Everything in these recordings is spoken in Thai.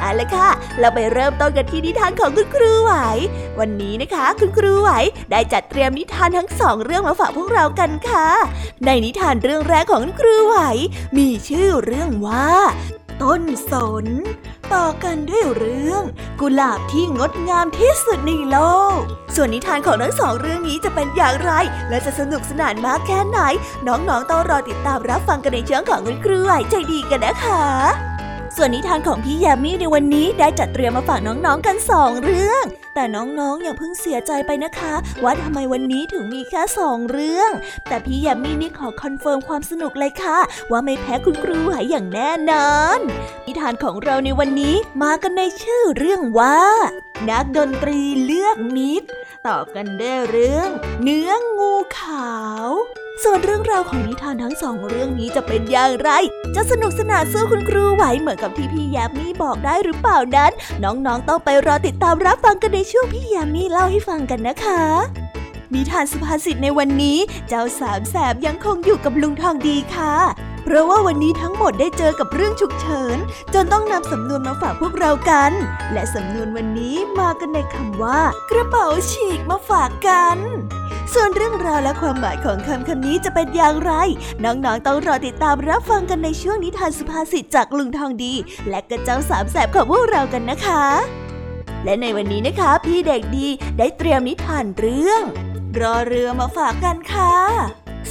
เอาละค่ะ เราไปเริ่มต้นกันที่นิทานของคุณครูไหว วันนี้นะคะ คุณครูไหวได้จัดเตรียมนิทานทั้งสองเรื่องมาฝากพวกเรากันค่ะ ในนิทานเรื่องแรกของคุณครูไหว มีชื่อเรื่องว่า ต้นสน ต่อกันด้วยเรื่อง กุหลาบที่งดงามที่สุดในโลก ส่วนนิทานของทั้งสองเรื่องนี้จะเป็นอย่างไร และจะสนุกสนานมากแค่ไหน น้องๆต้องรอติดตามรับฟังกันในช่วงของคุณครูไหวใจดีกันนะคะ ส่วนนิทานของพี่แยมมี่ในวันนี้ได้จัดเตรียมมาฝากน้องๆกันสองเรื่อง แต่น้องๆอย่าเพิ่งเสียใจไปนะคะ ว่าทำไมวันนี้ถึงมีแค่สองเรื่อง แต่พี่แยมมี่นี่ขอ confirm ความสนุกเลยค่ะ ว่าไม่แพ้คุณครูไหวอย่างแน่นอน นิทานของเราในวันนี้มากันในชื่อเรื่องว่า นักดนตรีเลือกมิตร ต่อกันด้วยเรื่อง เนื้องูขาว ส่วนเรื่องราวของนิทานทั้งสองเรื่องนี้จะเป็นอย่างไร จะสนุกสนานสู้คุณครูไหวเหมือนกับที่พี่แยมมี่บอกได้หรือเปล่านั้น น้องๆต้องไปรอติดตามรับฟังกันในช่วงพี่แยมมี่เล่าให้ฟังกันนะคะนิทานสุภาษิตในวันนี้เจ้าสามแสบยังคงอยู่กับลุงทองดีค่ะ เพราะว่าวันนี้ทั้งหมดได้เจอกับเรื่องฉุกเฉิน จนต้องนำสำนวนมาฝากพวกเรากัน และสำนวนวันนี้มากันในคำว่า กระเป๋าฉีกมาฝากกัน ส่วนเรื่องราวและความหมายของคำคำนี้จะเป็นอย่างไร น้องๆต้องรอติดตามรับฟังกันในช่วงนิทานสุภาษิตจากลุงทองดี และกระเจ้าสามแสบของพวกเรากันนะคะ และในวันนี้นะคะ พี่เด็กดีได้เตรียมนิทานเรื่อง รอเรือมาฝากกันค่ะ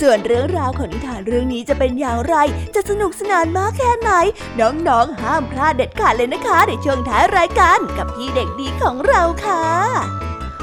ส่วนเรื่องราวของนิทานเรื่องนี้จะเป็นอย่างไร จะสนุกสนานมากแค่ไหน น้องๆห้ามพลาดเด็ดขาดเลยนะคะ ในช่วงท้ายรายการกับพี่เด็กดีของเราค่ะ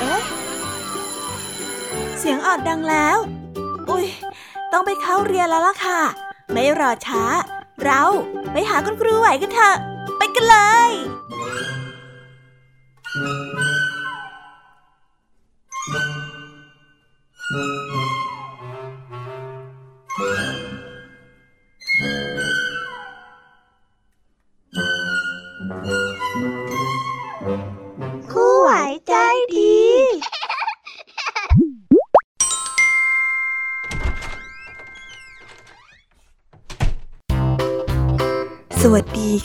เอ๊ะ เสียงออดดังแล้ว อุ้ย ต้องไปเข้าเรียนแล้วล่ะค่ะ ไม่รอช้า เราไปหาคุณครูไหวกันเถอะ ไปกันเลย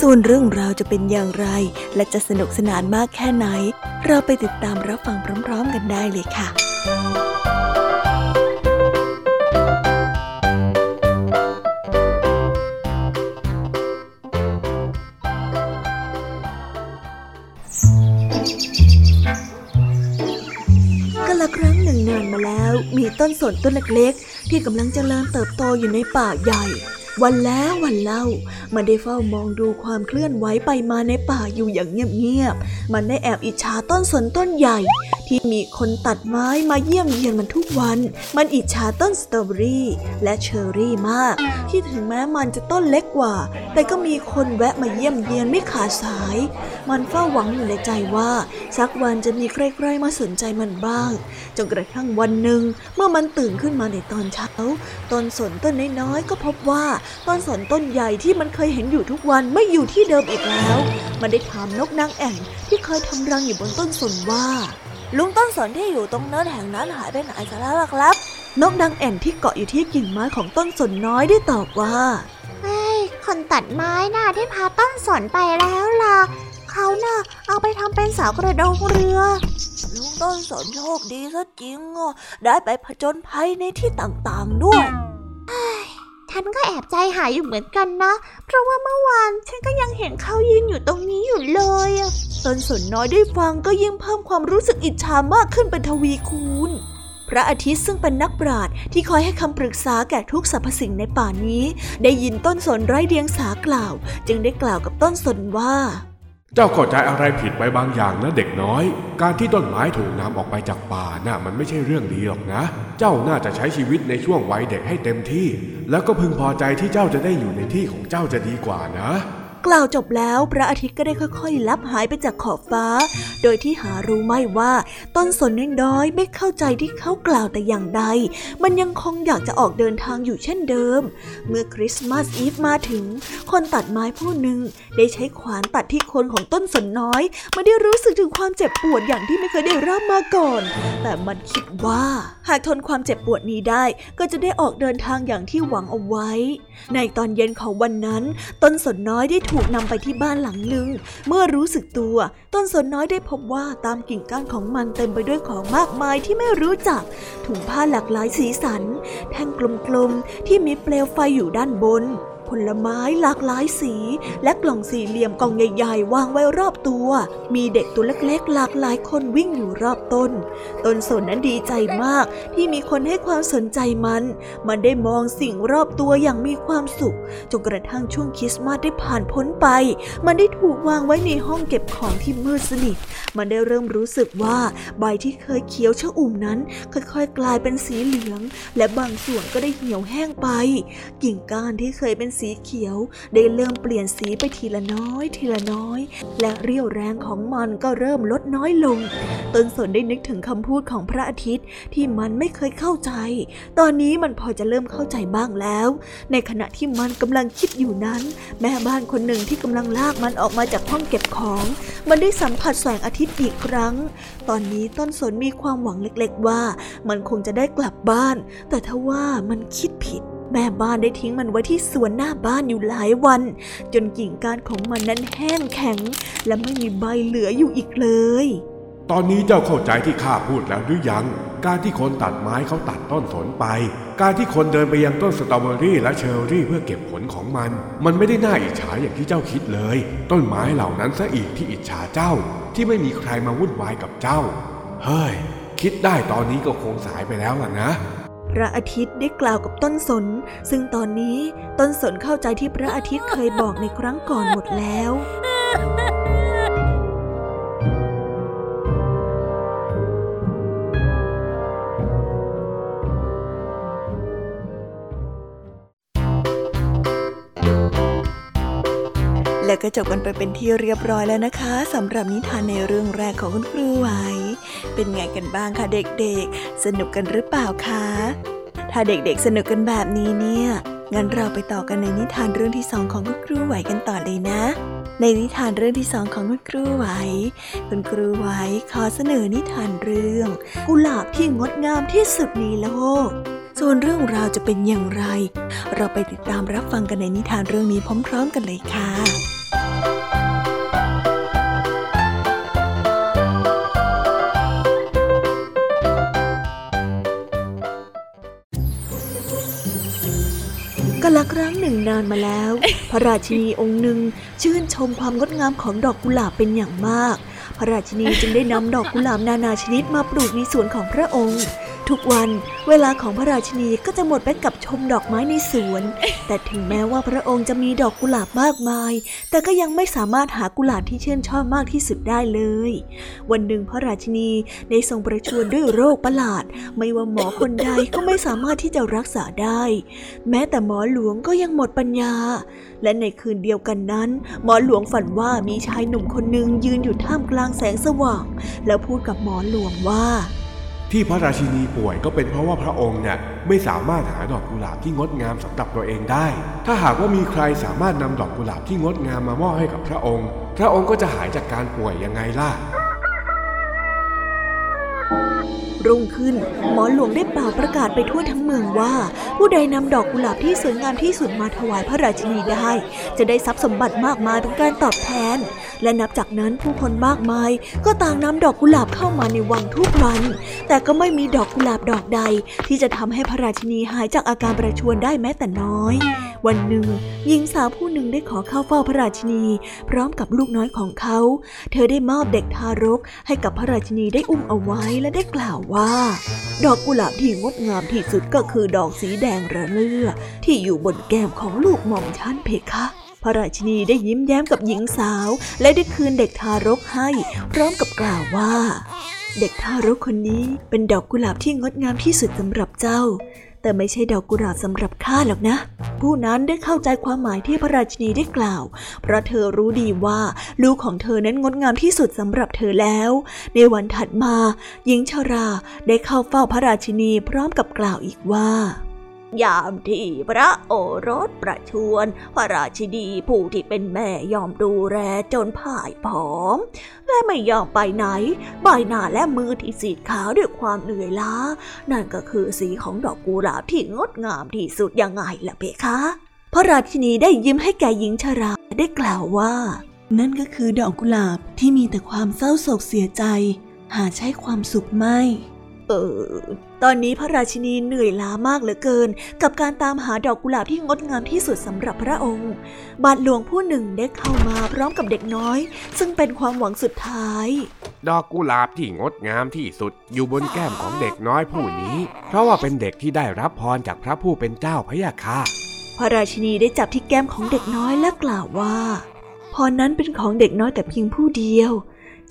ส่วนเรื่องราวจะเป็นอย่างไร และจะสนุกสนานมากแค่ไหน เราไปติดตามรับฟังพร้อม ๆ กันได้เลยค่ะก็ลครั้งหนึ่งนานมาแล้ว มีต้นสนต้นเล็กๆ ที่กำลังเจริญเติบโตอยู่ในป่าใหญ่ วันแล้ววันเล่า มันได้เฝ้ามองดูความเคลื่อนไหวไปมาในป่าอยู่อย่างเงียบๆ มันได้แอบอิจฉาต้นสนต้นใหญ่ ที่มีคนตัดไม้มาเยี่ยมเยียนมันทุกวัน มันอิจฉาต้นสตรอเบอรี่และเชอร์รี่มาก ที่ถึงแม้มันจะต้นเล็กกว่า แต่ก็มีคนแวะมาเยี่ยมเยียนไม่ขาดสาย มันเฝ้าหวังอยู่ในใจว่า สักวันจะมีใครๆมาสนใจมันบ้าง จนกระทั่งวันหนึ่งเมื่อมันตื่นขึ้นมาในตอนเช้า ต้นสนต้นน้อยๆก็พบว่าต้นสนต้นใหญ่ที่มันเคยเห็นอยู่ทุกวันไม่อยู่ที่เดิมอีกแล้ว มันได้ถามนกนางแอ่นที่เคยทำรังอยู่บนต้นสนว่า ลุงต้นสนที่อยู่ตรงเนินแห่งนั้นหายไปไหนซะแล้วล่ะครับ นกนางแอ่นที่เกาะอยู่ที่กิ่งไม้ของต้นสนน้อยได้ตอบว่าเฮ้ยคนตัดไม้น่ะได้พาต้นสนไปแล้วล่ะเขาน่ะเอาไปทำเป็นเสากระโดงเรือลุงต้นสนโชคดีซะจริงอะได้ไปผจญภัยในที่ต่างๆด้วย ฉันก็แอบใจหายอยู่เหมือนกันนะ เพราะว่าเมื่อวานฉันก็ยังเห็นเขายืนอยู่ตรงนี้อยู่เลยต้นสนน้อยได้ฟังก็ยิ่งเพิ่มความรู้สึกอิจฉามากขึ้นเป็นทวีคูณ พระอาทิตย์ซึ่งเป็นนักปราชญ์ที่คอยให้คำปรึกษาแก่ทุกสรรพสิ่งในป่านี้ ได้ยินต้นสนไร้เดียงสากล่าว จึงได้กล่าวกับต้นสนว่า เจ้าเข้าใจอะไรผิดไปบางอย่างนะเด็กน้อย การที่ต้นไม้ถูกนำออกไปจากป่าน่ะมันไม่ใช่เรื่องดีหรอกนะ เจ้าน่าจะใช้ชีวิตในช่วงวัยเด็กให้เต็มที่ แล้วก็พึงพอใจที่เจ้าจะได้อยู่ในที่ของเจ้าจะดีกว่านะ กล่าวจบแล้วพระอาทิตย์ก็ได้ค่อยๆ ลับหายไปจากขอบฟ้า โดยที่หารู้ไม่ว่าต้นสนน้อยไม่เข้าใจที่เขากล่าวแต่อย่างใด มันยังคงอยากจะออกเดินทางอยู่เช่นเดิม เมื่อคริสต์มาสอีฟมาถึง คนตัดไม้ผู้หนึ่ง ได้ใช้ขวานตัดที่โคนของต้นสนน้อยมันได้รู้สึกถึงความเจ็บปวดอย่างที่ไม่เคยได้รับมาก่อน แต่มันคิดว่า หากทนความเจ็บปวดนี้ได้ก็จะได้ออกเดินทางอย่างที่หวังเอาไว้ ในตอนเย็นของวันนั้น ต้นสนน้อยได้ถูกนำไปที่บ้านหลังหนึ่ง เมื่อรู้สึกตัว ต้นสนน้อยได้พบว่าตามกิ่งก้านของมันเต็มไปด้วยของมากมายที่ไม่รู้จัก ถุงผ้าหลากหลายสีสัน แท่งกลมๆที่มีเปลวไฟอยู่ด้านบน ผลไม้หลากหลายสี และกล่องสี่เหลี่ยมกล่องใหญ่ ๆ วางไว้รอบตัว มีเด็กตัวเล็กๆ หลากหลายคนวิ่งอยู่รอบต้น ต้นสนนั้นดีใจมากที่มีคนให้ความสนใจมัน มันได้มองสิ่งรอบตัวอย่างมีความสุขจนกระทั่งช่วงคริสต์มาสได้ผ่านพ้นไป มันได้ถูกวางไว้ในห้องเก็บของที่มืดสนิท มันได้เริ่มรู้สึกว่าใบที่เคยเขียวชอุ่มนั้น ค่อยๆ กลายเป็นสีเหลือง และบางส่วนก็ได้เหี่ยวแห้งไป กิ่งก้านที่เคยเป็นสีเขียว ได้เริ่มเปลี่ยนสีไปทีละน้อย ทีละน้อย และเรี่ยวแรงของมันก็เริ่มลดน้อยลง ต้นสนได้นึกถึงคำพูดของพระอาทิตย์ ที่มันไม่เคยเข้าใจ ตอนนี้มันพอจะเริ่มเข้าใจบ้างแล้ว ในขณะที่มันกำลังคิดอยู่นั้น แม่บ้านคนหนึ่งที่กำลังลากมันออกมาจากห้องเก็บของ มันได้สัมผัสแสงอาทิตย์อีกครั้ง ตอนนี้ต้นสนมีความหวังเล็ก ๆ ว่า มันคงจะได้กลับบ้าน แต่ทว่ามันคิดผิด ม่บ้านได้ทิ้งมันไว้ที่สวนหน้าบ้านอยู่หลายวัน จนกิ่งก้านของมันนั้นแห้งแข็ง และไม่มีใบเหลืออยู่อีกเลย ตอนนี้เจ้าเข้าใจที่ข้าพูดแล้วหรือยัง การที่คนตัดไม้เขาตัดต้นสนไป การที่คนเดินไปยังต้นสตรอเบอรี่และเชอร์รี่เพื่อเก็บผลของมัน มันไม่ได้น่าอิจฉาอย่างที่เจ้าคิดเลย ต้นไม้เหล่านั้นซะอีกที่อิจฉาเจ้า ที่ไม่มีใครมาวุ่นวายกับเจ้า เฮ้ย คิดได้ตอนนี้ก็คงสายไปแล้วล่ะนะ ระอาทิตย์ได้กล่าวกับต้นสน ซึ่งตอนนี้ต้นสนเข้าใจที่พระอาทิตย์เคยบอกในครั้งก่อนหมดแล้วและก็จบกันไปเป็นที่เรียบร้อยแล้วนะคะสำหรับนิทานในเรื่องแรกของคุณครูไหว เป็นไงกันบ้างคะเด็กๆ สนุกกันหรือเปล่าคะ ถ้าเด็กๆสนุกกันแบบนี้เนี่ย งั้นเราไปต่อกันในนิทานเรื่องที่สองของคุณครูไหวกันต่อเลยนะ ในนิทานเรื่องที่สองของคุณครูไหว คุณครูไหวขอเสนอนิทานเรื่อง กุหลาบที่งดงามที่สุดในโลกส่วนเรื่องราวจะเป็นอย่างไร เราไปติดตามรับฟังกันในนิทานเรื่องนี้พร้อม ๆ กันเลยค่ะ กาละครั้งหนึ่งนานมาแล้ว พระราชินีองค์หนึ่งชื่นชมความงดงามของดอกกุหลาบเป็นอย่างมาก พระราชินีจึงได้นำดอกกุหลาบนานาชนิดมาปลูกในสวนของพระองค์ ทุกวันเวลาของพระราชินีก็จะหมดไปกับชมดอกไม้ในสวน แต่ถึงแม้ว่าพระองค์จะมีดอกกุหลาบมากมาย แต่ก็ยังไม่สามารถหากุหลาบที่ชื่นชอบมากที่สุดได้เลย วันหนึ่งพระราชินีได้ทรงประชวรด้วยโรคประหลาด ไม่ว่าหมอคนใดก็ไม่สามารถที่จะรักษาได้ แม้แต่หมอหลวงก็ยังหมดปัญญา และในคืนเดียวกันนั้น หมอหลวงฝันว่ามีชายหนุ่มคนหนึ่งยืนอยู่ท่ามกลางแสงสว่าง แล้วพูดกับหมอหลวงว่า ที่พระราชินีป่วยก็เป็นเพราะว่าพระองค์เนี่ยไม่สามารถหาดอกกุหลาบที่งดงามสำหรับตัวเองได้ ถ้าหากว่ามีใครสามารถนำดอกกุหลาบที่งดงามมามอบให้กับพระองค์ พระองค์ก็จะหายจากการป่วยยังไงล่ะ รุ่งขึ้น หมอหลวงได้เป่าประกาศไปทั่วทั้งเมืองว่า ผู้ใดนำดอกกุหลาบที่สวยงามที่สุดมาถวายพระราชินีได้ จะได้ทรัพย์สมบัติมากมายเป็นการตอบแทน และนับจากนั้นผู้คนมากมาย ก็ต่างนำดอกกุหลาบเข้ามาในวังทุกวัน แต่ก็ไม่มีดอกกุหลาบดอกใด ที่จะทำให้พระราชินีหายจากอาการประชวรได้แม้แต่น้อย วันหนึ่ง หญิงสาวผู้หนึ่งได้ขอเข้าเฝ้าพระราชินี พร้อมกับลูกน้อยของเขา เธอได้มอบเด็กทารกให้กับพระราชินีได้อุ้มเอาไว้และได้กล่าวว่าดอกกุหลาบที่งดงามที่สุดก็คือดอกสีแดงระเรื่อ ที่อยู่บนแก้มของลูกหม่อมฉันเพคะ พระราชินีได้ยิ้มแย้มกับหญิงสาว และได้คืนเด็กทารกให้ พร้อมกับกล่าวว่า เด็กทารกคนนี้เป็นดอกกุหลาบที่งดงามที่สุดสำหรับเจ้า แต่ไม่ใช่ดอกกุหลาบสำหรับข้าหรอกนะ ผู้นั้นได้เข้าใจความหมายที่พระราชินีได้กล่าว เพราะเธอรู้ดีว่าลูกของเธอนั้นงดงามที่สุดสำหรับเธอแล้ว ในวันถัดมา หญิงชราได้เข้าเฝ้าพระราชินีพร้อมกับกล่าวอีกว่า ยามที่พระโอรสประชวรพระราชินีผู้ที่เป็นแม่ยอมดูแลจนพ่ายผอม และไม่ยอมไปไหน ใบหน้าและมือที่สีขาวด้วยความเหนื่อยล้า นั่นก็คือสีของดอกกุหลาบที่งดงามที่สุดยังไงล่ะเพคะพระราชินีได้ยิ้มให้แก่หญิงชราได้กล่าวว่า นั่นก็คือดอกกุหลาบที่มีแต่ความเศร้าโศกเสียใจ หาใช่ความสุขไม่ เออ ตอนนี้พระราชินีเหนื่อยล้ามากเหลือเกิน กับการตามหาดอกกุหลาบที่งดงามที่สุดสำหรับพระองค์ บาทหลวงผู้หนึ่งได้เข้ามาพร้อมกับเด็กน้อย ซึ่งเป็นความหวังสุดท้าย ดอกกุหลาบที่งดงามที่สุดอยู่บนแก้มของเด็กน้อยผู้นี้ เพราะว่าเป็นเด็กที่ได้รับพรจากพระผู้เป็นเจ้าพระยาค่ะพระราชินีได้จับที่แก้มของเด็กน้อยและกล่าวว่าพรนั้นเป็นของเด็กน้อยแต่เพียงผู้เดียว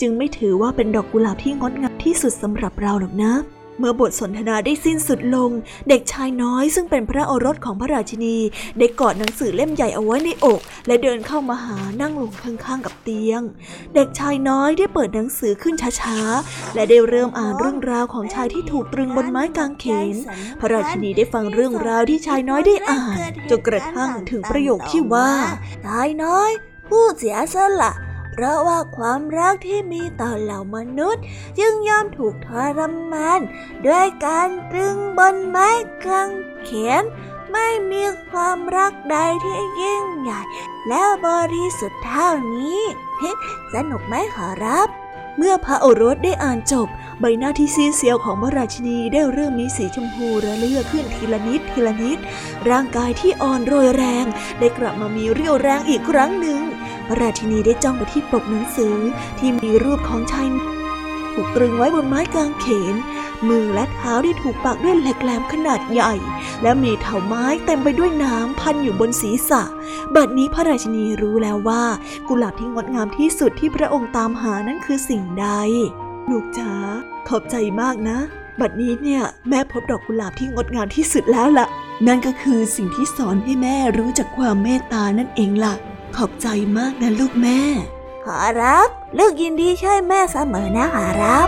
จึงไม่ถือว่าเป็นดอกกุหลาบที่งดงามที่สุดสำหรับเราหรอกนะ เมื่อบทสนทนาได้สิ้นสุดลง เด็กชายน้อยซึ่งเป็นพระโอรสของพระราชินีได้กอดหนังสือเล่มใหญ่เอาไว้ในอก และเดินเข้ามาหานั่งลงข้างๆกับเตียง เด็กชายน้อยได้เปิดหนังสือขึ้นช้าๆ และได้เริ่มอ่านเรื่องราวของชายที่ถูกตรึงบนไม้กางเขน พระราชินีได้ฟังเรื่องราวที่ชายน้อยได้อ่านจนกระทั่งถึงประโยคที่ว่าชายน้อยผู้เสียสละ เพราะว่าความรักที่มีต่อเหล่ามนุษย์ จึงยอมถูกทรมาน ด้วยการตรึงบนไม้กางเขนไม่มีความรักใดที่ยิ่งใหญ่ และบริสุทธิ์เท่านี้สนุกไหมขอรับ เมื่อพระโอรสได้อ่านจบ ใบหน้าที่ซีเซียวของพระราชินีได้เริ่มมีสีชมพูระเลือขึ้นทีละนิดทีละนิด ร่างกายที่อ่อนโรยแรง ได้กลับมามีเรี่ยวแรงอีกครั้งหนึ่ง พระราชินีได้จ้องไปที่ปกหนังสือที่มีรูปของชายถูกตรึงไว้บนไม้กางเขน มือและเท้าที่ถูกปักด้วยเหล็กแหลมขนาดใหญ่ และมีเถาไม้เต็มไปด้วยน้ำพันอยู่บนศีรษะ บัดนี้พระราชินีรู้แล้วว่า กุหลาบที่งดงามที่สุดที่พระองค์ตามหานั่นคือสิ่งใด ลูกจ๋าขอบใจมากนะ บัดนี้เนี่ยแม่พบดอกกุหลาบที่งดงามที่สุดแล้วล่ะ นั่นก็คือสิ่งที่สอนให้แม่รู้จักความเมตตานั่นเองล่ะ ขอบใจมากนะลูกแม่ ขอรับ ลูกยินดีช่วยแม่เสมอนะขอรับ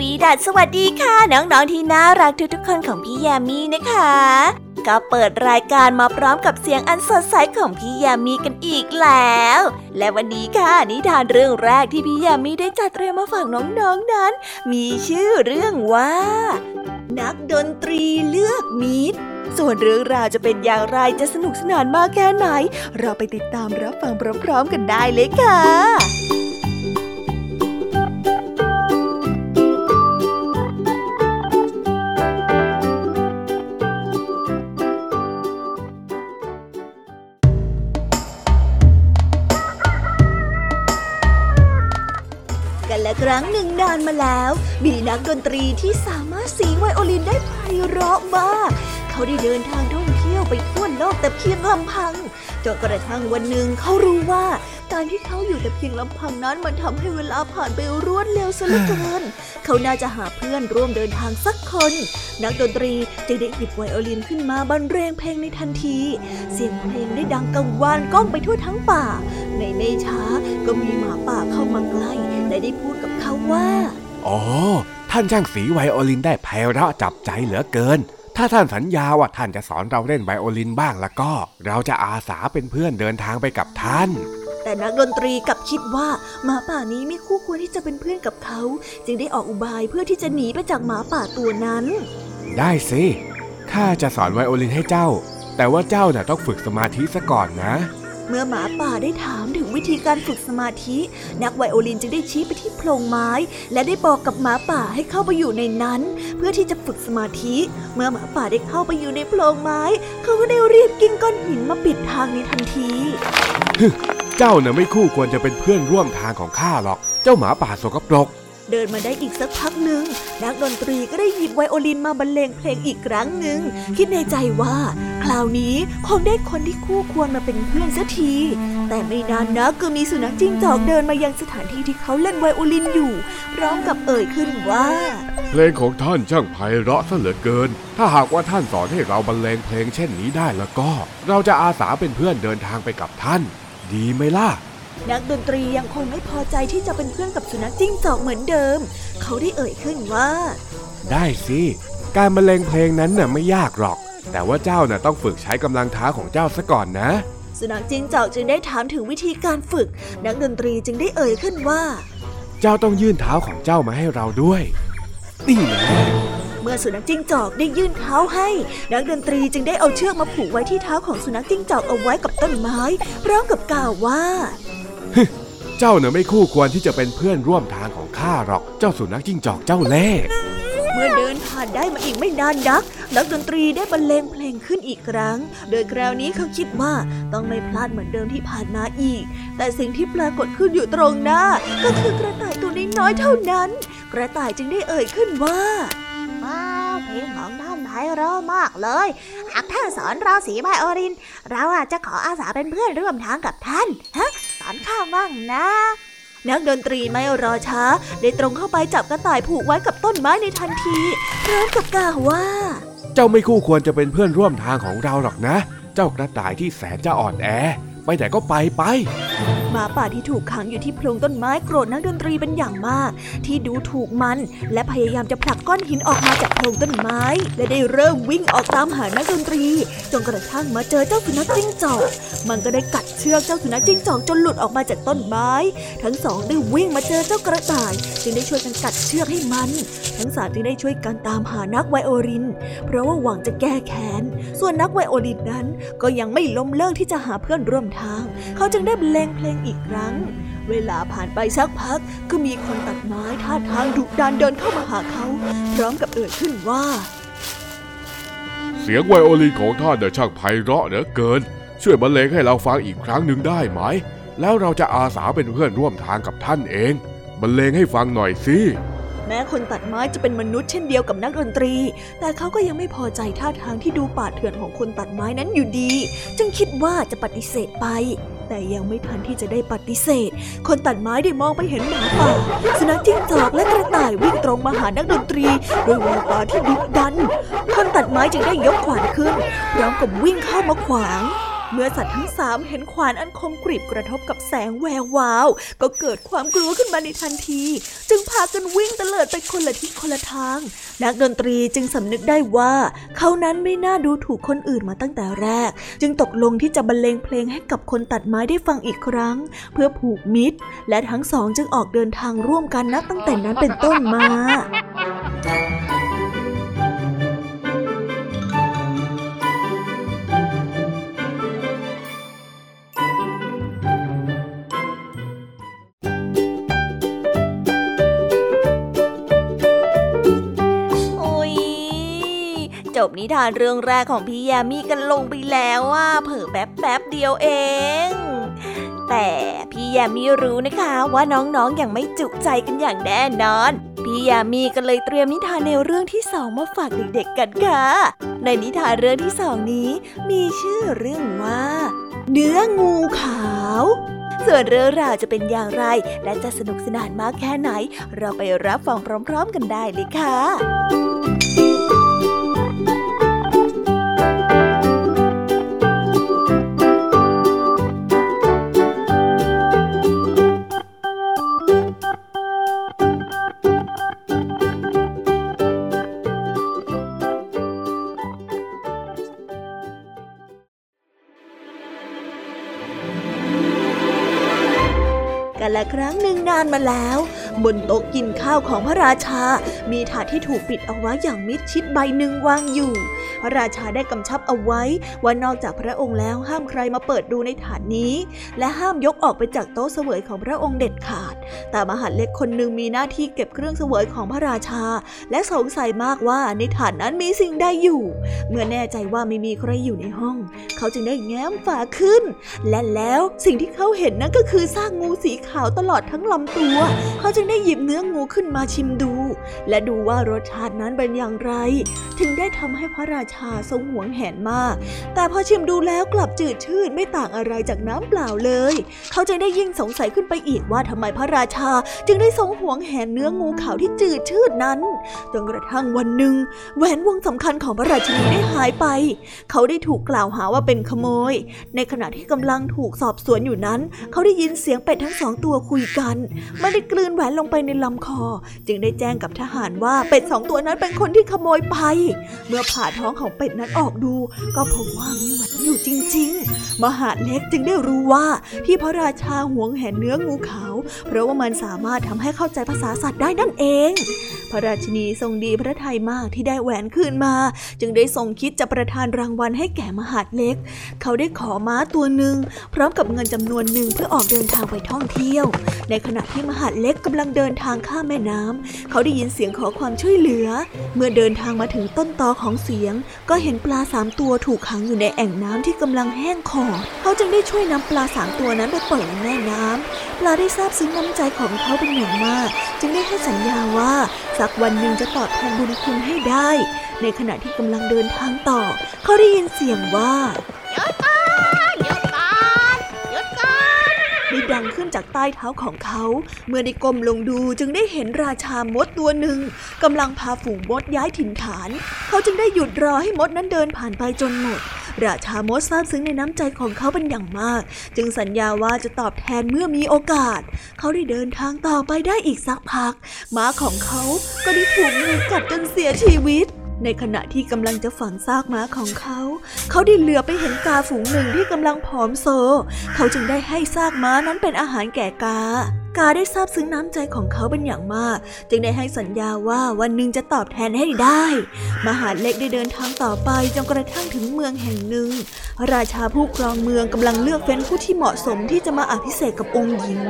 วีดัสสวัสดีค่ะ น้องๆที่น่ารักทุกๆคนของพี่ยามีนะคะ ก็เปิดรายการมาพร้อมกับเสียงอันสดใสของพี่ยามีกันอีกแล้ว และวันนี้ค่ะนิทานเรื่องแรกที่พี่ยามีได้จัดเตรียมมาฝากน้องๆนนั้น มีชื่อเรื่องว่า นักดนตรีเลือกมิตรส่วนเรื่องราวจะเป็นอย่างไรจะสนุกสนานมากแค่ไหน เราไปติดตามรับฟังพร้อมๆกันได้เลยค่ะ ครั้งหนึ่งนานมาแล้ว มีนักดนตรีที่สามารถสีไวโอลินได้ไพเราะมาก เขาได้เดินทางท่องเที่ยวไปทั่ว โลกแต่เพียงลำพัง จนกระทั่งวันหนึ่งเขารู้ว่า การที่เขาอยู่แต่เพียงลำพังนั้นมันทำให้เวลาผ่านไปรวดเร็วซะเหลือเกิน เขาน่าจะหาเพื่อนร่วมเดินทางสักคน นักดนตรีจึงได้หยิบไวโอลินขึ้นมาบรรเลงเพลงในทันที เสียงเพลงได้ดังกังวานก้องไปทั่วทั้งป่า ในไม่ช้าก็มีหมาป่าเข้ามาใกล้และได้พูดกับเขาว่า อ๋อท่านช่างสีไวโอลินได้ไพเราะจับใจเหลือเกิน ถ้าท่านสัญญาว่าท่านจะสอนเราเล่นไวโอลินบ้างแล้วก็ เราจะอาสาเป็นเพื่อนเดินทางไปกับท่าน แต่นักดนตรีกลับคิดว่าหมาป่านี้ไม่คู่ควรที่จะเป็นเพื่อนกับเขา จึงได้ออกอุบายเพื่อที่จะหนีไปจากหมาป่าตัวนั้น ได้สิข้าจะสอนไวโอลินให้เจ้า แต่ว่าเจ้าน่ะต้องฝึกสมาธิซะก่อนนะ เมื่อหมาป่าได้ถามถึงวิธีการฝึกสมาธิ นักไวโอลินจึงได้ชี้ไปที่โพรงไม้ และได้บอกกับหมาป่าให้เข้าไปอยู่ในนั้น เพื่อที่จะฝึกสมาธิ เมื่อหมาป่าได้เข้าไปอยู่ในโพรงไม้ เขาก็ได้รีบกิ้งก้อนหินมาปิดทางในทันที เจ้าน่ะไม่คู่ควรจะเป็นเพื่อนร่วมทางของข้าหรอก เจ้าหมาป่าสกปรก เดินมาได้อีกสักพักหนึ่งนักดนตรีก็ได้หยิบไวโอลินมาบรรเลงเพลงอีกครั้งหนึ่งคิดในใจว่า คราวนี้คงได้คนที่คู่ควรมาเป็นเพื่อนสักที แต่ไม่นานนักก็มีสุนัขจิ้งจอกเดินมายังสถานที่ที่เขาเล่นไวโอลินอยู่ พร้อมกับเอ่ยขึ้นว่า เพลงของท่านช่างไพเราะซะเหลือเกิน ถ้าหากว่าท่านสอนให้เราบรรเลงเพลงเช่นนี้ได้แล้วก็ เราจะอาสาเป็นเพื่อนเดินทางไปกับท่าน ดีไหมล่ะ นักดนตรียังคงไม่พอใจที่จะเป็นเพื่อนกับสุนัขจิ้งจอกเหมือนเดิม เขาได้เอ่ยขึ้นว่า ได้สิ การบรรเลงเพลงนั้นน่ะไม่ยากหรอก แต่ว่าเจ้าน่ะต้องฝึกใช้กำลังเท้าของเจ้าซะก่อนนะ สุนัขจิ้งจอกจึงได้ถามถึงวิธีการฝึก นักดนตรีจึงได้เอ่ยขึ้นว่า เจ้าต้องยื่นเท้าของเจ้ามาให้เราด้วย นี่แหละ เมื่อสุนัขจิ้งจอกได้ยื่นเท้าให้ นักดนตรีจึงได้เอาเชือกมาผูกไว้ที่เท้าของสุนัขจิ้งจอกเอาไว้กับต้นไม้พร้อมกับกล่าวว่า เจ้าเน่ะไม่คู่ควรที่จะเป็นเพื่อนร่วมทางของข้าหรอก เจ้าสุนัขจิ้งจอกเจ้าเล่เมื่อเดินผ่านได้มาอีกไม่นานนัก นักดนตรีได้บรรเลงเพลงขึ้นอีกครั้ง โดยคราวนี้เขาคิดว่าต้องไม่พลาดเหมือนเดิมที่ผ่านมาอีก แต่สิ่งที่ปรากฏขึ้นอยู่ตรงหน้า ก็คือกระต่ายตัวน้อยๆเท่านั้น กระต่ายจึงได้เอ่ยขึ้นว่า ว้าวเพลงของท่านไพเราะมากเลย หากท่านสอนเราสีไบโอริน เราอาจจะขออาสาเป็นเพื่อนร่วมทางกับท่านฮะสอนข้ามั่งนะ นักดนตรีไม่รอช้า ได้ตรงเข้าไปจับกระต่ายผูกไว้กับต้นไม้ในทันทีพร้อมกับกล่าวว่า เจ้าไม่คู่ควรจะเป็นเพื่อนร่วมทางของเราหรอกนะ เจ้ากระต่ายที่แสนจะอ่อนแอ ไปไหนก็ไปไปหมาป่าที่ถูกขังอยู่ที่โพรงต้นไม้โกรธนักดนตรีเป็นอย่างมาก ที่ดูถูกมัน และพยายามจะผลักก้อนหินออกมาจากโพรงต้นไม้ และได้เริ่มวิ่งออกตามหานักดนตรี จนกระทั่งมาเจอเจ้าสุนัขจิ้งจอก มันก็ได้กัดเชือกเจ้าสุนัขจิ้งจอกจนหลุดออกมาจากต้นไม้ ทั้งสองได้วิ่งมาเจอเจ้ากระต่าย จึงได้ช่วยกันกัดเชือกให้มัน ทั้งสามจึงได้ช่วยกันตามหานักไวโอลิน เพราะว่าหวังจะแก้แค้น ส่วนนักไวโอลินนั้นก็ยังไม่ล้มเลิกที่จะหาเพื่อนร่วมทาง เขาจึงได้บรรเลงเพลงอีกครั้ง เวลาผ่านไปสักพักก็มีคนตัดไม้ท่าทางดุดันเดินเข้ามาหาเขา พร้อมกับเอ่ยขึ้นว่า เสียงไวโอลินของท่านเดช่างไพเราะเหลือเกิน ช่วยบรรเลงให้เราฟังอีกครั้งหนึ่งได้ไหม แล้วเราจะอาสาเป็นเพื่อนร่วมทางกับท่านเอง บรรเลงให้ฟังหน่อยสิ แม้คนตัดไม้จะเป็นมนุษย์เช่นเดียวกับนักดนตรี แต่เขาก็ยังไม่พอใจท่าทางที่ดูป่าเถื่อนของคนตัดไม้นั้นอยู่ดี จึงคิดว่าจะปฏิเสธไป แต่ยังไม่ทันที่จะได้ปฏิเสธ คนตัดไม้ได้มองไปเห็นหมาป่า สุนัขจิ้งจอกและกระต่ายวิ่งตรงมาหานักดนตรีด้วยแววตาที่ดุดัน คนตัดไม้จึงได้ยกขวานขึ้นพร้อมกับวิ่งเข้ามาขวาง เมื่อสัตว์ทั้งสามเห็นขวานอันคมกริบกระทบกับแสงแวววาว ก็เกิดความกลัวขึ้นมาในทันที จึงพากันวิ่งเตลิดไปคนละทิศคนละทาง นักดนตรีจึงสำนึกได้ว่า เขานั้นไม่น่าดูถูกคนอื่นมาตั้งแต่แรก จึงตกลงที่จะบรรเลงเพลงให้กับคนตัดไม้ได้ฟังอีกครั้ง เพื่อผูกมิตร และทั้งสองจึงออกเดินทางร่วมกันนับตั้งแต่นั้นเป็นต้นมา บนิทานเรื่องแรกของพี่ยามีกันลงไปแล้วว่าเผลอแป๊บแป๊บเดียวเอง แต่พี่ยามีรู้นะคะว่าน้องๆออย่างไม่จุใจกันอย่างแน่นอน พี่ยามีก็เลยเตรียมนิทานในวเรื่องที่สองมาฝากเด็กๆกันค่ะ ในนิทานเรื่องที่สองนี้ มีชื่อเรื่องว่า เนื้องูขาวส่วนเรื่องราวจะเป็นอย่างไร และจะสนุกสนานมากแค่ไหน เราไปรับฟังพร้อม ๆ กันได้เลยค่ะานมาแล้ว บนโต๊ะกินข้าวของพระราชา มีถาดที่ถูกปิดเอาไว้อย่างมิดชิดใบหนึ่งวางอยู่ พระราชาได้กำชับเอาไว้ ว่านอกจากพระองค์แล้วห้ามใครมาเปิดดูในฐานนี้ และห้ามยกออกไปจากโต๊ะเสวยของพระองค์เด็ดขาด แต่มหาเล็กคนหนึ่งมีหน้าที่เก็บเครื่องเสวยของพระราชา และสงสัยมากว่าในฐานนั้นมีสิ่งใดอยู่ เมื่อแน่ใจว่าไม่มีใครอยู่ในห้อง เขาจึงได้แง้มฝาขึ้น และแล้วสิ่งที่เขาเห็นนั่นก็คือซากงูสีขาวตลอดทั้งลำตัว เขาจึงได้หยิบเนื้องูขึ้นมาชิมดู และดูว่ารสชาตินั้นเป็นอย่างไร ถึงได้ทำให้พระราชาทรงหวงแหนมาก แต่พอชิมดูแล้วกลับจืดชืดไม่ต่างอะไรจากน้ำเปล่าเลย เขาจึงได้ยิ่งสงสัยขึ้นไปอีกว่าทำไมพระราชาจึงได้ทรงหวงแหนเนื้องูขาวที่จืดชืดนั้นจนกระทั่งวันหนึ่งแหวนวงสำคัญของพระราชินีได้หายไป เขาได้ถูกกล่าวหาว่าเป็นขโมย ในขณะที่กำลังถูกสอบสวนอยู่นั้น เขาได้ยินเสียงเป็ดทั้งสองตัวคุยกัน มันได้กลืนแหวนลงไปในลำคอ จึงได้แจ้งกับทหารว่าเป็ดสองตัวนั้นเป็นคนที่ขโมยไป เมื่อผ่าท้องของเป็ดนั้นออกดู ก็พบว่ามีมันอยู่จริง ๆ มหาเล็กจึงได้รู้ว่าที่พระราชาหวงแหนเนื้องูขาว เพราะว่ามันสามารถทำให้เข้าใจภาษาสัตว์ได้นั่นเอง พระราชินีทรงดีพระทัยมากที่ได้แหวนคืนมา จึงได้ทรงคิดจะประทานรางวัลให้แก่มหาดเล็ก เขาได้ขอม้าตัวหนึ่ง พร้อมกับเงินจำนวนหนึ่งเพื่อออกเดินทางไปท่องเที่ยว ในขณะที่มหาดเล็กกำลังเดินทางข้ามแม่น้ำเขาได้ยินเสียงขอความช่วยเหลือ เมื่อเดินทางมาถึงต้นตอของเสียง ก็เห็นปลาสามตัวถูกขังอยู่ในแอ่งน้ำที่กำลังแห้งขอดเขาจึงได้ช่วยนำปลาสามตัวนั้นไปปล่อยในแม่น้ำปลาได้ทราบซึ้งน้ำใจของเขาเป็นอย่างมาก จึงได้ให้สัญญาว่า สักวันหนึ่งจะตอบแทนบุญคุณให้ได้ ในขณะที่กำลังเดินทางต่อ เขาได้ยินเสียงว่าหยุดก่อน ได้ดังขึ้นจากใต้เท้าของเขา เมื่อได้ก้มลงดูจึงได้เห็นราชามดตัวหนึ่งกำลังพาฝูงมดย้ายถิ่นฐาน เขาจึงได้หยุดรอให้มดนั้นเดินผ่านไปจนหมด ราชามดซาบซึ้งในน้ำใจของเขาเป็นอย่างมาก จึงสัญญาว่าจะตอบแทนเมื่อมีโอกาส เขาได้เดินทางต่อไปได้อีกสักพักม้าของเขาก็ได้ถูกงูกัดจนเสียชีวิต ในขณะที่กำลังจะฝังซากม้าของเขา เขาได้เหลือไปเห็นกาฝูงหนึ่งที่กำลังผอมโซ เขาจึงได้ให้ซากม้านั้นเป็นอาหารแก่กากาได้ทราบซึ้งน้ำใจของเขาเป็นอย่างมาก จึงได้ให้สัญญาว่าวันหนึ่งจะตอบแทนให้ได้ มหาเล็กได้เดินทางต่อไปจนกระทั่งถึงเมืองแห่งหนึ่ง ราชาผู้ครองเมืองกำลังเลือกเฟ้นผู้ที่เหมาะสมที่จะมาอภิเษกกับองค์หญิง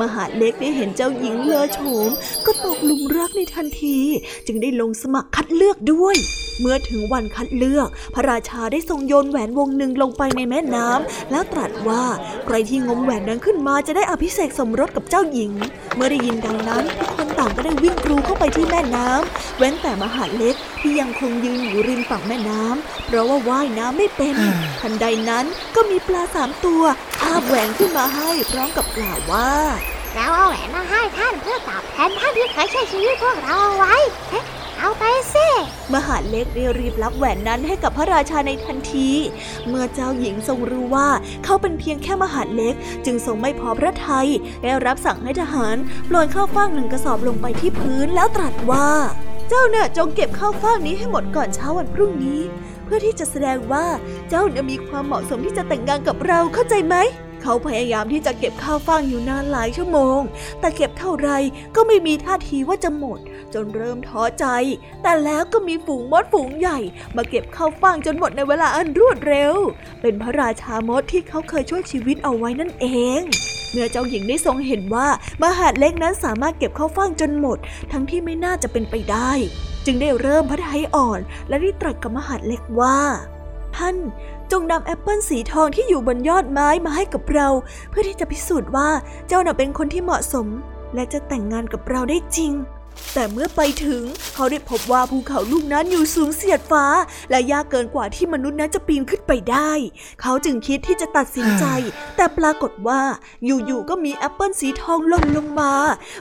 มหาเล็กได้เห็นเจ้าหญิงเลอโฉม ก็ตกหลุมรักในทันที จึงได้ลงสมัครคัดเลือกด้วย เมื่อถึงวันคัดเลือก พระราชาได้ทรงโยนแหวนวงหนึ่งลงไปในแม่น้ำแล้วตรัสว่าใครที่งมแหวนนั้นขึ้นมาจะได้อภิเษกสมรสกับเจ้าหญิง เมื่อได้ยินดังนั้นทุกคนต่างก็ได้วิ่งกรูเข้าไปที่แม่น้ำเว้นแต่มหาเล็กที่ยังคงยืนอยู่ริมฝั่งแม่น้ำเพราะว่าว่ายน้ำไม่เป็น ทันใดนั้นก็มีปลาสามตัวคาบแหวนขึ้นมาให้พร้อมกับกล่าวว่าเราเอาแหวนมาให้ท่านเพื่อตอบแทนท่านที่เคยช่วยชีวิตพวกเราเอาไว้ เอาไปสิ มหาเล็กได้รีบรับแหวนนั้นให้กับพระราชาในทันที เมื่อเจ้าหญิงทรงรู้ว่าเขาเป็นเพียงแค่มหาเล็ก จึงทรงไม่พอพระทัยได้รับสั่งให้ทหารโปรยข้าวฟ่างหนึ่งกระสอบลงไปที่พื้นแล้วตรัสว่า เจ้าเนี่ยจงเก็บข้าวฟ่างนี้ให้หมดก่อนเช้าวันพรุ่งนี้ เพื่อที่จะแสดงว่าเจ้าเนี่ยมีความเหมาะสมที่จะแต่งงานกับเราเข้าใจไหม เขาพยายามที่จะเก็บข้าวฟ่างอยู่นานหลายชั่วโมง แต่เก็บเท่าไรก็ไม่มีท่าทีว่าจะหมด จนเริ่มท้อใจ แต่แล้วก็มีฝูงมดฝูงใหญ่ มาเก็บข้าวฟ่างจนหมดในเวลาอันรวดเร็ว เป็นพระราชามดที่เขาเคยช่วยชีวิตเอาไว้นั่นเองเมื่อเจ้าหญิงได้ทรงเห็นว่ามหาดเล็กนั้นสามารถเก็บข้าวฟ่างจนหมด ทั้งที่ไม่น่าจะเป็นไปได้ จึงได้เริ่มพระทัยอ่อน และได้ตรัสกับมหาดเล็กว่า ท่าน จงนำแอปเปิลสีทองที่อยู่บนยอดไม้มาให้กับเรา เพื่อที่จะพิสูจน์ว่าเจ้าน่ะเป็นคนที่เหมาะสม และจะแต่งงานกับเราได้จริง แต่เมื่อไปถึงเขาได้พบว่าภูเขาลูกนั้นอยู่สูงเสียดฟ้า และยากเกินกว่าที่มนุษย์นั้นจะปีนขึ้นไปได้ เขาจึงคิดที่จะตัดสินใจ แต่ปรากฏว่าอยู่ๆก็มีแอปเปิลสีทองหล่นลงมา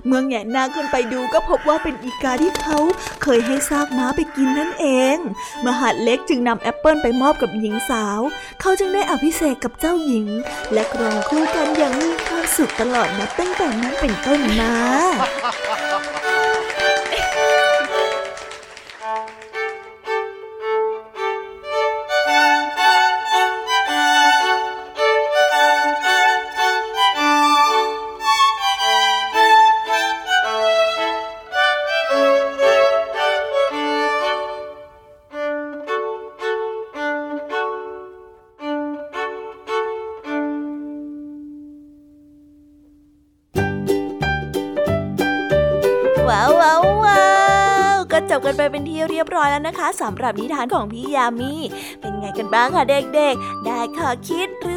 เมื่อแงนหน้าขึ้นไปดูก็พบว่าเป็นอีกาที่เขาเคยให้ซากม้าไปกินนั่นเอง มหาดเล็กจึงนำแอปเปิลไปมอบกับหญิงสาว เขาจึงได้อภิเษกกับเจ้าหญิง และครองคู่กันอย่างมีความสุขตลอดนับตั้งแต่นั้นเป็นต้นมา นะคะสำหรับนิทานของพี่ยามีเป็นไงกันบ้างคะเด็กๆ ได้ข้อคิดหรือ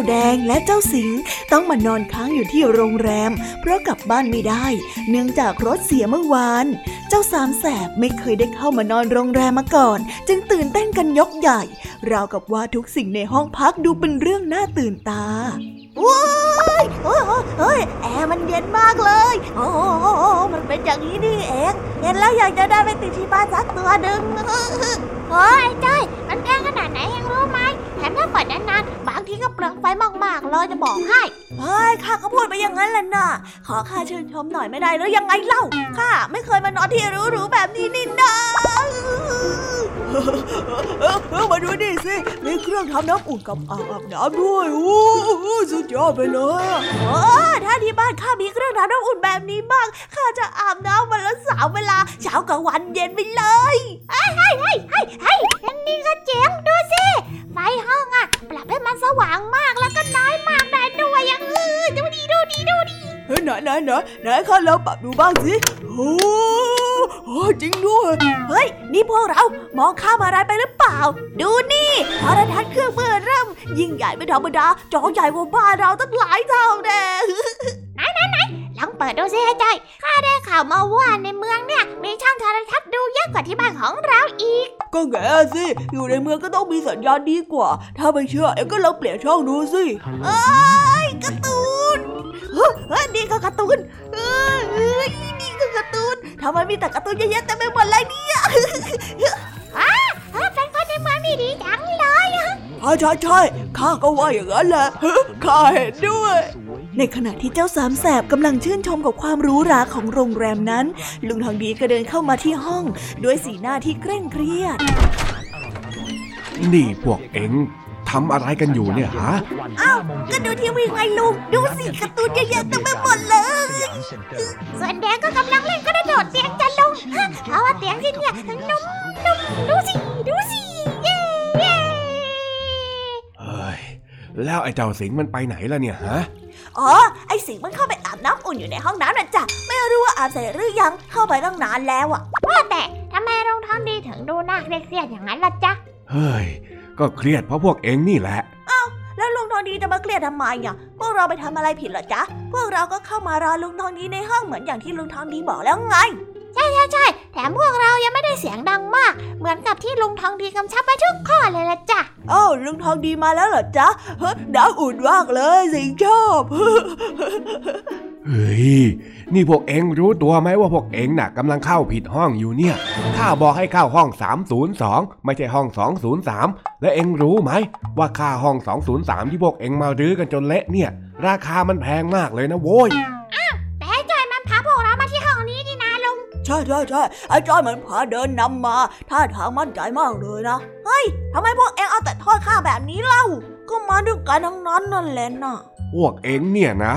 เจ้าแดงและเจ้าสิง ต้องมานอนค้างอยู่ที่โรงแรม เพราะกลับบ้านไม่ได้ เนื่องจากรถเสียเมื่อวาน เจ้าสามแสบไม่เคยได้เข้ามานอนโรงแรมมาก่อน จึงตื่นเต้นกันยกใหญ่ ราวกับว่าทุกสิ่งในห้องพักดูเป็นเรื่องน่าตื่นตาว้ายโอ้เฮ้ยแอร์มันเย็นมากเลย โอ้มันเป็นอย่างนี้นี่เองเห็นแล้วอยากจะได้ไปติดที่บ้านสักตัวหนึ่งเฮ้ยจ้อยมันแกงขนาดไหนยังรู้ไหมแถมถ้าเปิดนานๆบางทีก็เปลืองไฟมากๆเลยจะบอกให้เฮ้ยข้าก็พูดไปอย่างนั้นแหละน่ะ ขอข้าชื่นชมหน่อยไม่ได้หรือยังไงเล่า ข้าไม่เคยมานอนที่หรูๆแบบนี้นี่นามาดูดิสิ มีเครื่องทำน้ำอุ่นกับอ่างอาบน้ำด้วย โอ้สุดยอดไปเลยโอ้ถ้าที่บ้านข้ามีเครื่องทำน้ำอุ่นแบบนี้บ้าง ข้าจะอาบน้ำวันละสามเวลา เช้ากับวันเย็นไปเลยเฮ้ยเฮ้ยเฮ้ยเฮ้ยนี่ก็เจ๋งดูสิ ไฟห้องอะ ปรับให้มันสว่างมากแล้วก็น้อยมากได้ด้วยยังเออดูดีดูดีดูดีเฮ้ยไหนไหนไหนไหนข้าลองปรับดูบ้างสิโอ้โหจริงด้วยเฮ้ย นี่พวกเรามองข้ามอะไรไปหรือเปล่า ดูนี่โทรทัศน์เครื่องเบอร์เริ่ม ยิ่งใหญ่ไม่ธรรมดาจอใหญ่กว่าบ้านเราตั้งหลายเท่าแน่ไหนไหนไหนลองเปิดดูสิให้ใจข้าได้ข่าวมาว่าในเมืองเนี่ยมีช่างโทรทัศน์ดูเยอะกว่าที่บ้านของเราอีก ก็แง่สิ อยู่ในเมืองก็ต้องมีสัญญาณดีกว่า ถ้าไม่เชื่อเอ็งก็ลองเปลี่ยนช่องดูสิเอ้ย การ์ตูนเฮ้ยนี่ก็การ์ตูนเอ้ยนี่ก็การ์ตูนทำไมมีแต่การ์ตูนเยอะๆเต็มไปหมดเลยเนี่ยเออเป็นคนในเมืองนี่ดีจังเลยใช่ใช่ใช่ข้าก็ว่าอย่างนั้นแหละข้าเห็นด้วย ในขณะที่เจ้าสามแสบกำลังชื่นชมกับความหรู้ราของโรงแรมนั้น ลุงทองดีก็เดินเข้ามาที่ห้อง ด้วยสีหน้าที่เคร่งเครียด นี่พวกเอ็ง ทำอะไรกันอยู่เนี่ยฮะอ้าวก็ดูทีวีไงลุงดูสิการ์ตูนเยอะๆเต็มไปหมดเลย ส่วนแดงก็กำลังเล่นกระโดดเตียงจะลงเพราะว่าเตียงที่เนี่ยนุ่มนุ่มดูสิดูสิเย้เย้เฮ้ยแล้วไอ้เจ้าสิงมันไปไหนล่ะเนี่ยฮะอ๋อ ไอ้สิงมันเข้าไปอาบน้ำอุ่นอยู่ในห้องน้ำน่ะจ้ะ ไม่รู้ว่าอาบเสร็จหรือยัง เข้าไปตั้งนานแล้วอะ ว่าแต่ทำไมรองท้องดีถึงดูน่าเครียดๆอย่างนั้นล่ะจ๊ะ เฮ้ย ก็เครียดเพราะพวกเอ็งนี่แหละแล้วลุงทองดีจะมาเครียดทำไมอะพวกเราไปทำอะไรผิดเหรอจ๊ะพวกเราก็เข้ามารอลุงทองดีในห้องเหมือนอย่างที่ลุงทองดีบอกแล้วไงใช่ใช่ใช่แถมพวกเรายังไม่ได้เสียงดังมาก เหมือนกับที่ลุงทองดีกำชับไว้ทุกข้อเลยละจ้ะอ้าวลุงทองดีมาแล้วเหรอจ๊ะเฮ้ยน้ำอุ่นมากเลยสิงชอบ เฮ้ย นี่พวกเอ็งรู้ตัวไหมว่าพวกเอ็งน่ะกำลังเข้าผิดห้องอยู่เนี่ย ข้าบอกให้เข้าห้อง 302 ไม่ใช่ห้อง 203 และเอ็งรู้ไหม ว่าค่าห้อง 203 ที่พวกเอ็งมารื้อกันจนเละเนี่ย ราคามันแพงมากเลยนะโว้ยแต่ให้จอยมันพาพวกเรามาที่ห้องนี้นี่นะลุง ใช่ใช่ใช่ไอ้จอยเหมือนพาเดินนำมา ท่าทางมั่นใจมากเลยนะ เฮ้ยทำไมพวกเอ็งเอาแต่โทษข้าแบบนี้เล่า ก็มาด้วยกันทั้งนั้นนั่นแหละน่ะ พวกเอ็งเนี่ยนะ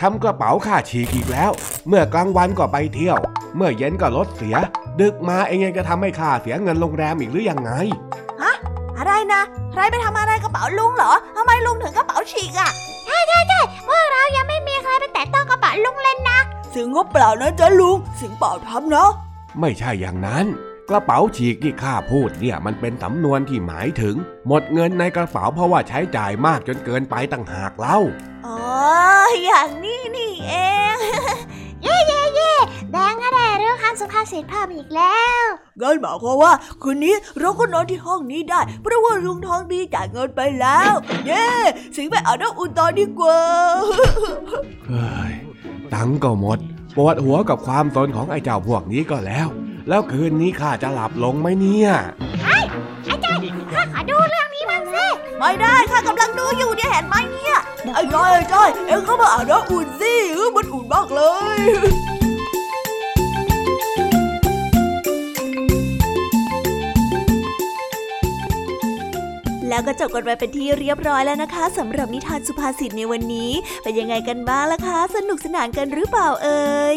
ทำกระเป๋าค่าฉีกอีกแล้ว เมื่อกลางวันก็ไปเที่ยว เมื่อเย็นก็รถเสีย ดึกมาเอ็งยังจะทำให้ข้าเสียเงินโรงแรมอีกหรือยังไงอะไรนะ ใครไปทำอะไรกระเป๋าลุงเหรอทำไมลุงถึงกระเป๋าฉีกอะพวกเรายังไม่มีใครไปแตะต้องกระเป๋าลุงเลยนะ สิงก็เปล่านะจ๊ะลุง สิงเปล่าทำนะ ไม่ใช่อย่างนั้น กระเป๋าฉีกที่ข้าพูดเนี่ยมันเป็นสำนวนที่หมายถึง หมดเงินในกระเป๋าเพราะว่าใช้จ่ายมากจนเกินไปต่างหากเล่า อ๋อ อย่างนี้นี่เอง เย่เย่เย่แดงก็ได้เรื่องคำสุภาษิตเพิ่มอีกแล้วงั้นหมายความว่า คืนนี้เราก็นอนที่ห้องนี้ได้ เพราะว่าลุงทองดีจ่ายเงินไปแล้ว เย้สิงไปอาบน้ำอุ่นตอนดีกว่าเฮ้ยตังค์ก็หมด ปวดหัวกับความตนของไอ้เจ้าพวกนี้ก็แล้ว แล้วคืนนี้ข้าจะหลับลงไหมเนี่ยไอ้จอยข้าขอดูเรื่องนี้บ้างสิไม่ได้ค่ะกำลังดูอยู่เนี่ยเห็นไหมเนี่ยไอ้จอยไอ้จอยเอ็งก็มาอาบน้ำอุ่นสิเออมันอุ่นมากเลยแล้วก็จบกันไปเป็นที่เรียบร้อยแล้วนะคะสำหรับนิทานสุภาษิตในวันนี้ เป็นยังไงกันบ้างล่ะคะ สนุกสนานกันหรือเปล่าเอ่ย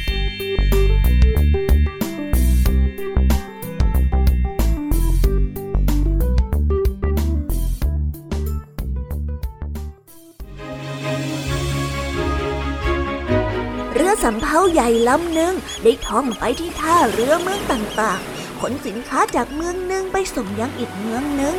สำเภาใหญ่ลำหนึ่งได้ท่องไปที่ท่าเรือเมืองต่างๆ ขนสินค้าจากเมืองหนึ่งไปส่งยังอีกเมืองหนึ่ง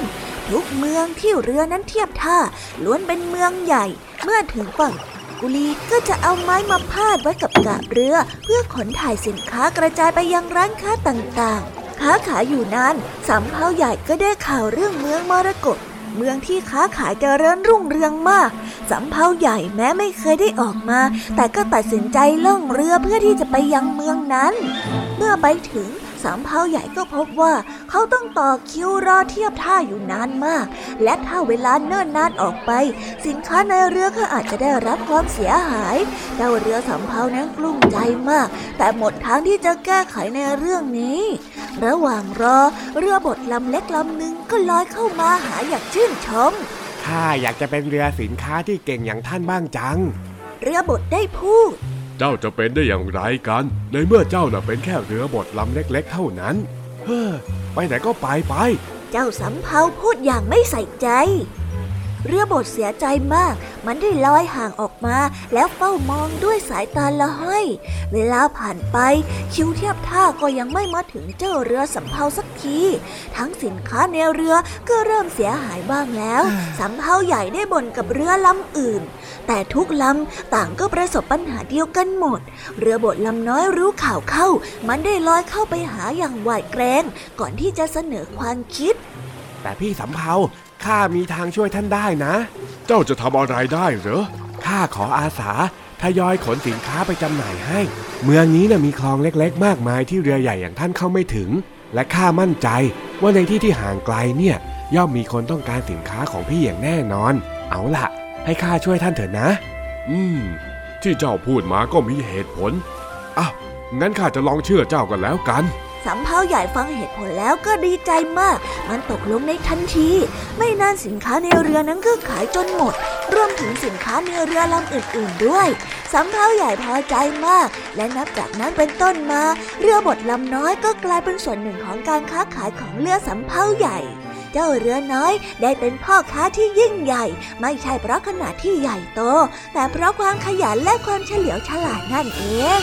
ทุกเมืองที่เรือนั้นเทียบท่าล้วนเป็นเมืองใหญ่ เมื่อถึงฝั่งกุลีก็จะเอาไม้มาพาดไว้กับกาบเรือ เพื่อขนถ่ายสินค้ากระจายไปยังร้านค้าต่างๆ ค้าขายอยู่นานสำเภาใหญ่ก็ได้ข่าวเรื่องเมืองมรกต เมืองที่ค้าขายเจริญรุ่งเรืองมาก สำเภาใหญ่แม้ไม่เคยได้ออกมา แต่ก็ตัดสินใจล่องเรือเพื่อที่จะไปยังเมืองนั้น เมื่อไปถึง สำเภาใหญ่ก็พบว่าเขาต้องต่อคิวรอเทียบท่าอยู่นานมาก และถ้าเวลาเนิ่นนานออกไป สินค้าในเรือก็อาจจะได้รับความเสียหายเจ้าเรือสำเภานั้นกลุ้มใจมาก แต่หมดทางที่จะแก้ไขในเรื่องนี้ ระหว่างรอเรือบดลำเล็กลำหนึ่งก็ลอยเข้ามาหาอย่างชื่นชมข้าอยากจะเป็นเรือสินค้าที่เก่งอย่างท่านบ้างจัง เรือบดได้พูดเจ้าจะเป็นได้อย่างไรกัน ในเมื่อเจ้าน่ะเป็นแค่เรือบดลำเล็ก ๆ เท่านั้น เฮ้อ ไปไหนก็ไปไป เจ้าสำเภาพูดอย่างไม่ใส่ใจ เรือบดเสียใจมาก มันได้ลอยห่างออกมา แล้วเฝ้ามองด้วยสายตาละห้อยเวลาผ่านไป คิวเทียบท่าก็ยังไม่มาถึงเจ้าเรือสำเภาสักที ทั้งสินค้าในเรือก็เริ่มเสียหายบ้างแล้วสำเภาใหญ่ได้บ่นกับเรือลำอื่น แต่ทุกลำต่างก็ประสบปัญหาเดียวกันหมด เรือบดลำน้อยรู้ข่าวเข้า มันได้ลอยเข้าไปหาอย่างหวาดเกรงก่อนที่จะเสนอความคิด แต่พี่สำเภา ข้ามีทางช่วยท่านได้นะ เจ้าจะทำอะไรได้เหรอ ข้าขออาสาทยอยขนสินค้าไปจำหน่ายให้ เมืองนี้น่ะมีคลองเล็กๆ มากมายที่เรือใหญ่อย่างท่านเข้าไม่ถึง และข้ามั่นใจว่าในที่ที่ห่างไกลเนี่ย ย่อมมีคนต้องการสินค้าของพี่อย่างแน่นอน เอาล่ะ ให้ข้าช่วยท่านเถอะนะ อืม ที่เจ้าพูดมาก็มีเหตุผล อ้าวงั้นข้าจะลองเชื่อเจ้ากันแล้วกัน สำเภาใหญ่ฟังเหตุผลแล้วก็ดีใจมาก มันตกลงในทันที ไม่นานสินค้าในเรือนั้นก็ขายจนหมด รวมถึงสินค้าในเรือลำอื่นๆด้วยสำเภาใหญ่พอใจมาก และนับจากนั้นเป็นต้นมา เรือบดลำน้อยก็กลายเป็นส่วนหนึ่งของการค้าขายของเรือสำเภาใหญ่เจ้าเรือน้อยได้เป็นพ่อค้าที่ยิ่งใหญ่ ไม่ใช่เพราะขนาดที่ใหญ่โต แต่เพราะความขยันและความเฉลียวฉลาดนั่นเอง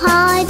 はい。